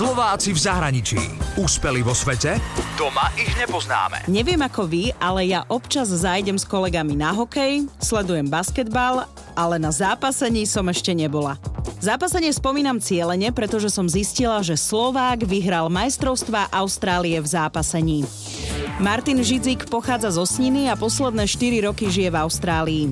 Slováci v zahraničí. Úspeli vo svete? Doma ich nepoznáme. Neviem ako vy, ale ja občas zájdem s kolegami na hokej, sledujem basketbal, ale na zápasení som ešte nebola. Zápasenie spomínam cieľene, pretože som zistila, že Slovák vyhral majstrovstva Austrálie v zápasení. Martin Židzik pochádza zo Sniny a posledné 4 roky žije v Austrálii.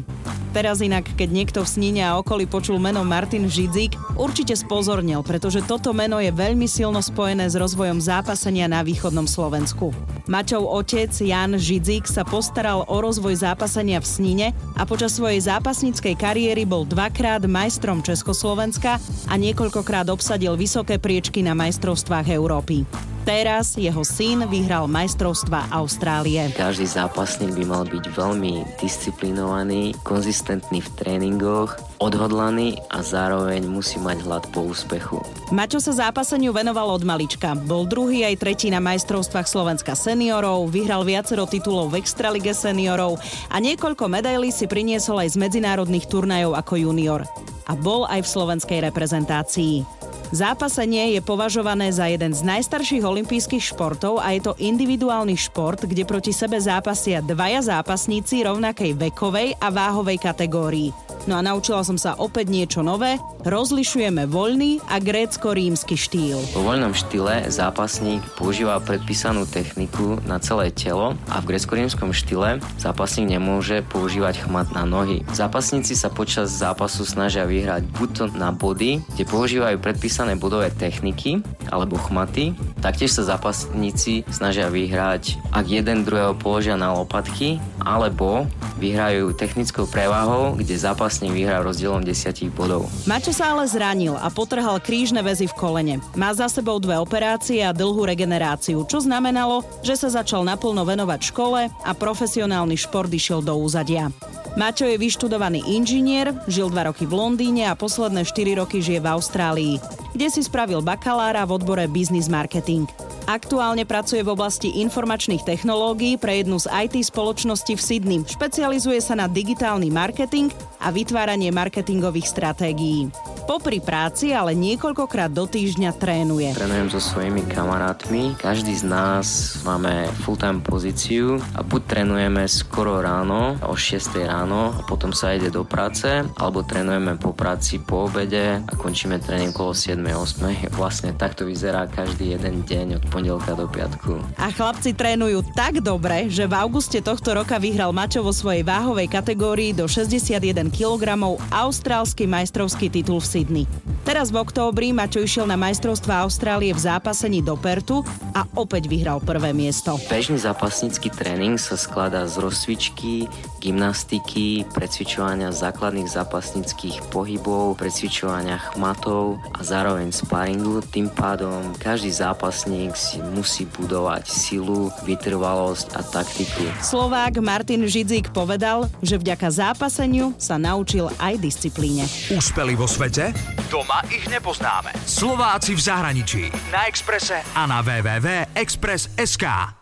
Teraz inak, keď niekto v Snine a okolí počul meno Martin Židzik, určite spozornil, pretože toto meno je veľmi silno spojené s rozvojom zápasenia na východnom Slovensku. Maťov otec Jan Židzik sa postaral o rozvoj zápasenia v Snine a počas svojej zápasníckej kariéry bol dvakrát majstrom Československa a niekoľkokrát obsadil vysoké priečky na majstrovstvách Európy. Teraz jeho syn vyhral majstrovstva Austrálie. Každý zápasník by mal byť veľmi disciplinovaný, konzistentný v tréningoch, odhodlaný a zároveň musí mať hlad po úspechu. Maťo sa zápaseniu venoval od malička. Bol druhý aj tretí na majstrovstvách Slovenska seniorov, vyhral viacero titulov v Extralige seniorov a niekoľko medailí si priniesol aj z medzinárodných turnajov ako junior. A bol aj v slovenskej reprezentácii. Zápasenie je považované za jeden z najstarších olympijských športov a je to individuálny šport, kde proti sebe zápasia dvaja zápasníci rovnakej vekovej a váhovej kategórii. No a naučila som sa opäť niečo nové. Rozlišujeme voľný a grécko-rímsky štýl. Vo voľnom štýle zápasník používa predpísanú techniku na celé telo a v grécko-rímskom štýle zápasník nemôže používať chmat na nohy. Zápasníci sa počas zápasu snažia vyhrať buď na body, kde používajú predpísané bodové techniky alebo chmaty. Taktiež sa zápasníci snažia vyhrať, ak jeden druhého položia na lopatky, alebo vyhrajú technickou prevahou, kde zápasník vyhrá rozdielom 10 bodov. Mačo sa ale zranil a potrhal krížne väzy v kolene. Má za sebou dve operácie a dlhú regeneráciu, čo znamenalo, že sa začal naplno venovať škole a profesionálny šport išiel do úzadia. Mačo je vyštudovaný inžinier, žil dva roky v Londýne a posledné 4 roky žije v Austrálii, kde si spravil bakalára v odbore Business Marketing. Aktuálne pracuje v oblasti informačných technológií pre jednu z IT spoločností v Sydney. Špecializuje sa na digitálny marketing a vytváranie marketingových stratégií. Popri práci ale niekoľkokrát do týždňa trénuje. Trénujem so svojimi kamarátmi. Každý z nás máme full-time pozíciu a buď trénujeme skoro ráno, o 6 ráno a potom sa ide do práce, alebo trénujeme po práci po obede a končíme tréning okolo 7-8. Vlastne takto vyzerá každý jeden deň od pondelka do piatku. A chlapci trénujú tak dobre, že v auguste tohto roka vyhral Mačo vo svojej váhovej kategórii do 61 kg austrálsky majstrovský titul v Sydney. Teraz v októbri Mačo išiel na majstrovstva Austrálie v zápasení do Pertu a opäť vyhral prvé miesto. Bežný zápasnícky tréning sa skladá z rozcvičky, gymnastiky, precvičovania základných zápasníckých pohybov, precvičovania chmatov a zároveň sparingu. Tým pádom každý zápasník si musí budovať silu, vytrvalosť a taktiku. Slovák Martin Židzik povedal, že vďaka zápaseniu sa naučil aj disciplíne. Úspeli vo svete? Doma ich nepoznáme. Slováci v zahraničí. Na Exprese a na www.express.sk.